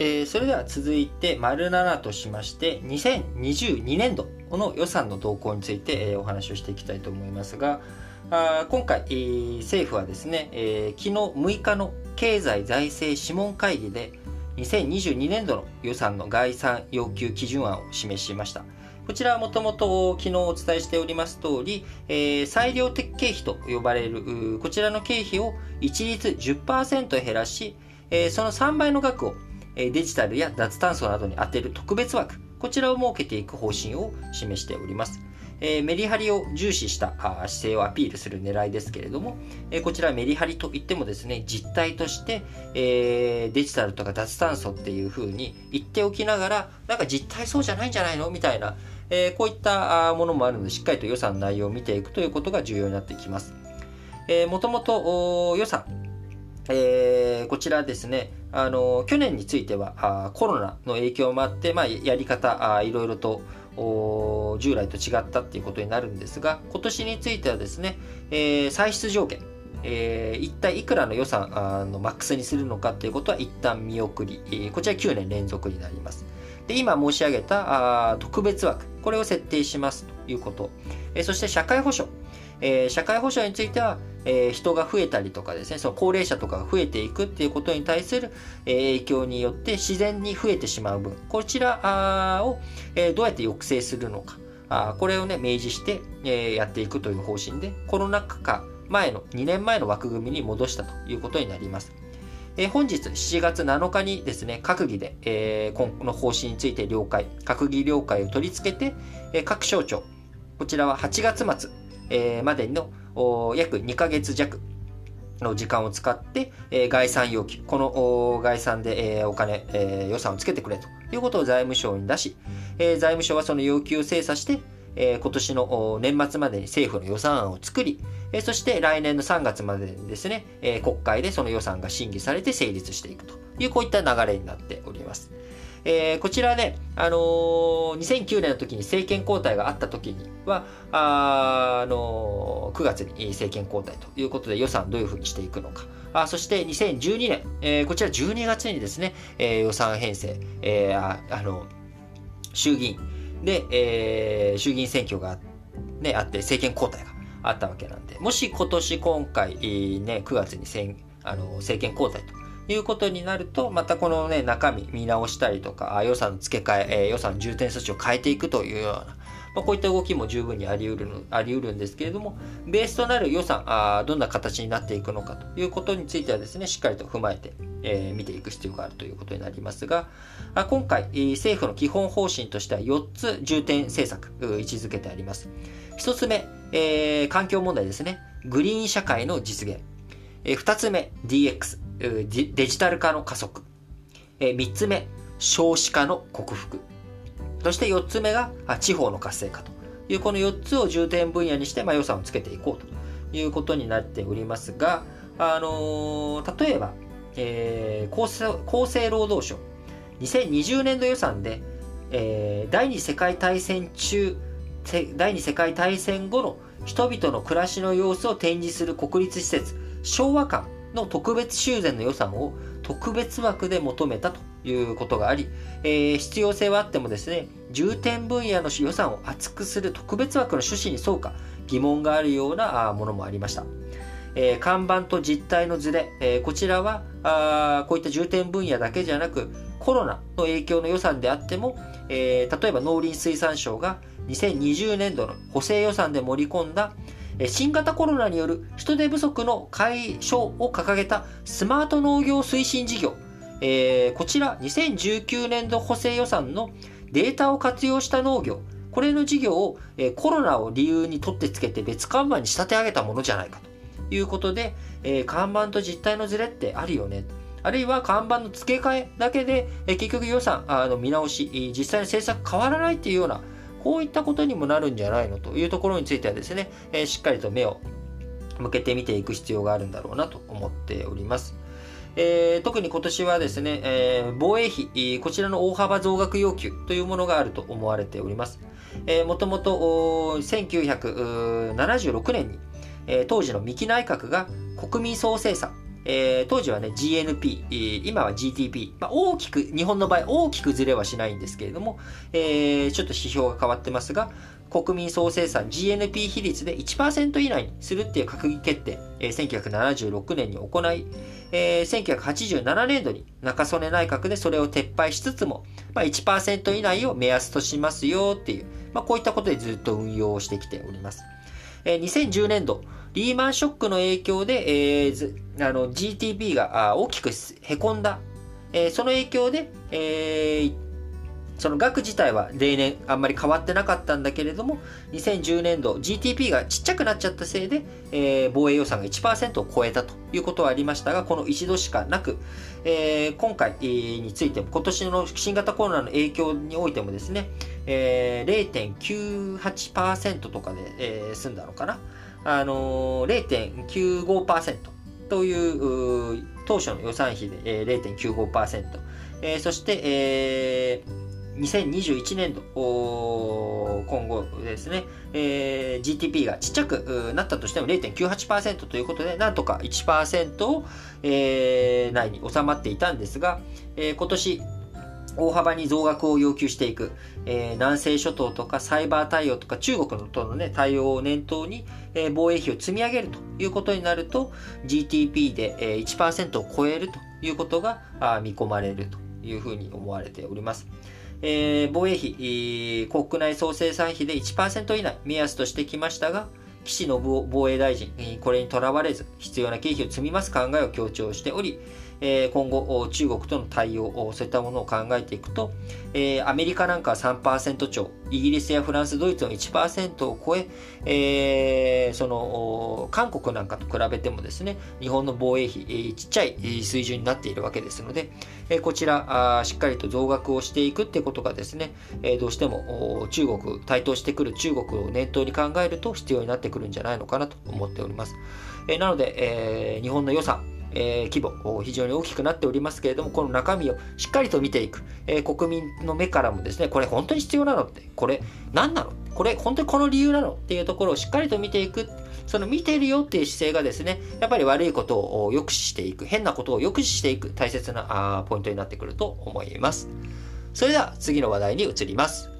えー、それでは続いて、丸7としまして、2022年度の予算の動向について、えー、お話をしていきたいと思いますが、あ今回、えー、政府はですね、えー、昨日6日の経済財政諮問会議で、2022年度の予算の概算要求基準案を示しました。こちらはもともと昨日お伝えしております通り、えー、裁量的経費と呼ばれる、こちらの経費を一律10%減らし、えー、その3倍の額をデジタルや脱炭素などに充てる特別枠、こちらを設けていく方針を示しております。え、メリハリを重視した姿勢をアピールする狙いですけれども、え、こちらメリハリといってもですね、実態として、え、デジタルとか脱炭素っていうふうに言っておきながら、なんか実態そうじゃないんじゃないのみたいな、え、こういったものもあるので、しっかりと予算内容を見ていくということが重要になってきます。えー、もともと予算、えー、こちらですね、あの去年についてはあコロナの影響もあって、まあ、やり方あいろいろと従来と違ったっていうことになるんですが今年についてはですね、えー、歳出条件えー、一体いくらの予算あのマックスにするのかということは一旦見送り、えー、こちら9年連続になります。で今申し上げたあ特別枠、これを設定しますということ、えー、そして社会保障、えー、社会保障については、えー、人が増えたりとかですね、その高齢者とかが増えていくっていうことに対する、えー、影響によって自然に増えてしまう分、こちらを、えー、どうやって抑制するのか、あこれをね、明示して、えー、やっていくという方針で、コロナ禍前の、2年前の枠組みに戻したということになります。え、本日7月7日にですね、閣議で、えー、今の方針について了解、閣議了解を取り付けて、えー、各省庁、こちらは8月末、えー、までの約2ヶ月弱の時間を使って、えー、概算要求、この概算で、えー、お金、えー、予算をつけてくれということを財務省に出し、えー、財務省はその要求を精査して、えー、今年の年末までに政府の予算案を作り、えー、そして来年の3月までにですね、えー、国会でその予算が審議されて成立していくという、こういった流れになっております。えー、こちらね、あのー、2009年の時に政権交代があった時には、あ、あのー、9月に政権交代ということで予算どういうふうにしていくのか。あそして2012年、えー、こちら12月にですね、えー、予算編成、えー、ああの、衆議院で、えー、衆議院選挙が、ね、あって政権交代があったわけなんで、もし今年今回、ね、9月にせんあの政権交代ということになると、またこのね、中身見直したりとか、予算付け替え、え予算重点措置を変えていくというような、まあ、こういった動きも十分にあり得る、あり得るんですけれども、ベースとなる予算、あどんな形になっていくのかということについてはですね、しっかりと踏まえて、えー、見ていく必要があるということになりますが、あ今回、政府の基本方針としては4つ重点政策、位置づけてあります。1つ目、えー、環境問題ですね。グリーン社会の実現。えー、2つ目、DX。デジタル化の加速。3つ目、少子化の克服。そして4つ目が地方の活性化というこの4つを重点分野にしてま予算をつけていこうということになっておりますが、あの、例えば、えー、厚生厚生労働省2020年度予算で、えー、第二次世界大戦中第二次世界大戦後の人々の暮らしの様子を展示する国立施設昭和館の特別修繕の予算を特別枠で求めたということがあり、えー、必要性はあってもですね、重点分野の予算を厚くする特別枠の趣旨に沿うか疑問があるようなものもありました。えー、看板と実態のズレ、えー、こちらはあこういった重点分野だけじゃなくコロナの影響の予算であっても、えー、例えば農林水産省が2020年度の補正予算で盛り込んだ新型コロナによる人手不足の解消を掲げたスマート農業推進事業、えー、こちら2019年度補正予算のデータを活用した農業、これの事業を、コロナを理由に取ってつけて別看板に仕立て上げたものじゃないかと。いうことで、えー、看板と実態のズレってあるよね。あるいは看板の付け替えだけで、え、結局予算あの見直し、実際の政策変わらないっていうようなこういったことにもなるんじゃないのというところについてはですね、えー、しっかりと目を向けて見ていく必要があるんだろうなと思っております。えー、特に今年はですね、えー、防衛費、こちらの大幅増額要求というものがあると思われております。えー、もともと1976年に、えー、当時の三木内閣が国民総生産、えー、当時はね、GNP、今は GDP、まあ、大きく、日本の場合大きくずれはしないんですけれども、えー、ちょっと指標が変わってますが、国民総生産 GNP 比率で1%以内にするっていう閣議決定、えー、1976年に行い、えー、1987年度に中曽根内閣でそれを撤廃しつつも、まあ、1%以内を目安としますよっていう、まあ、こういったことでずっと運用してきております。えー、2010年度、リーマンショックの影響で、えー、あの GTP が大きくへこんだ、えー、その影響で、えー、その額自体は例年あんまり変わってなかったんだけれども、2010年度 GTP がちっちゃくなっちゃったせいで、えー、防衛予算が1%を超えたということはありましたが、この一度しかなく、えー、今回についても、今年の新型コロナの影響においてもですね、えー、0.98%とかで、えー、済んだのかな。あのー、0.95%という当初の予算費で、えー、0.95%、えー、そして、えー2021年度、今後ですね、えー、GTP がちっちゃくなったとしても0.98%ということで、なんとか1%を、えー、内に収まっていたんですが、えー、今年、大幅に増額を要求していく、えー、南西諸島とかサイバー対応とか中国との、ね、対応を念頭に、えー、防衛費を積み上げるということになると GTP で、えー、1%を超えるということがあ見込まれるというふうに思われております。えー、防衛費、えー、国内総生産費で1%以内目安としてきましたが、岸信夫防衛大臣、これにとらわれず、必要な経費を積みます考えを強調しており、今後、中国との対応、そういったものを考えていくと、アメリカなんかは3%超、イギリスやフランス、ドイツの1%を超え、その、韓国なんかと比べてもですね、日本の防衛費、ちっちゃい水準になっているわけですので、こちら、しっかりと増額をしていくってことがですね、どうしても中国、台頭してくる中国を念頭に考えると必要になってくるんじゃないのかなと思っております。えなので、え日本の予算、えー、規模、非常に大きくなっておりますけれども、この中身をしっかりと見ていく、えー、国民の目からもですね、これ本当に必要なのって、これ何なの？これ本当にこの理由なの？っていうところをしっかりと見ていく、その見てるよっていう姿勢がですね、やっぱり悪いことを抑止していく、変なことを抑止していく大切なあポイントになってくると思います。それでは次の話題に移ります。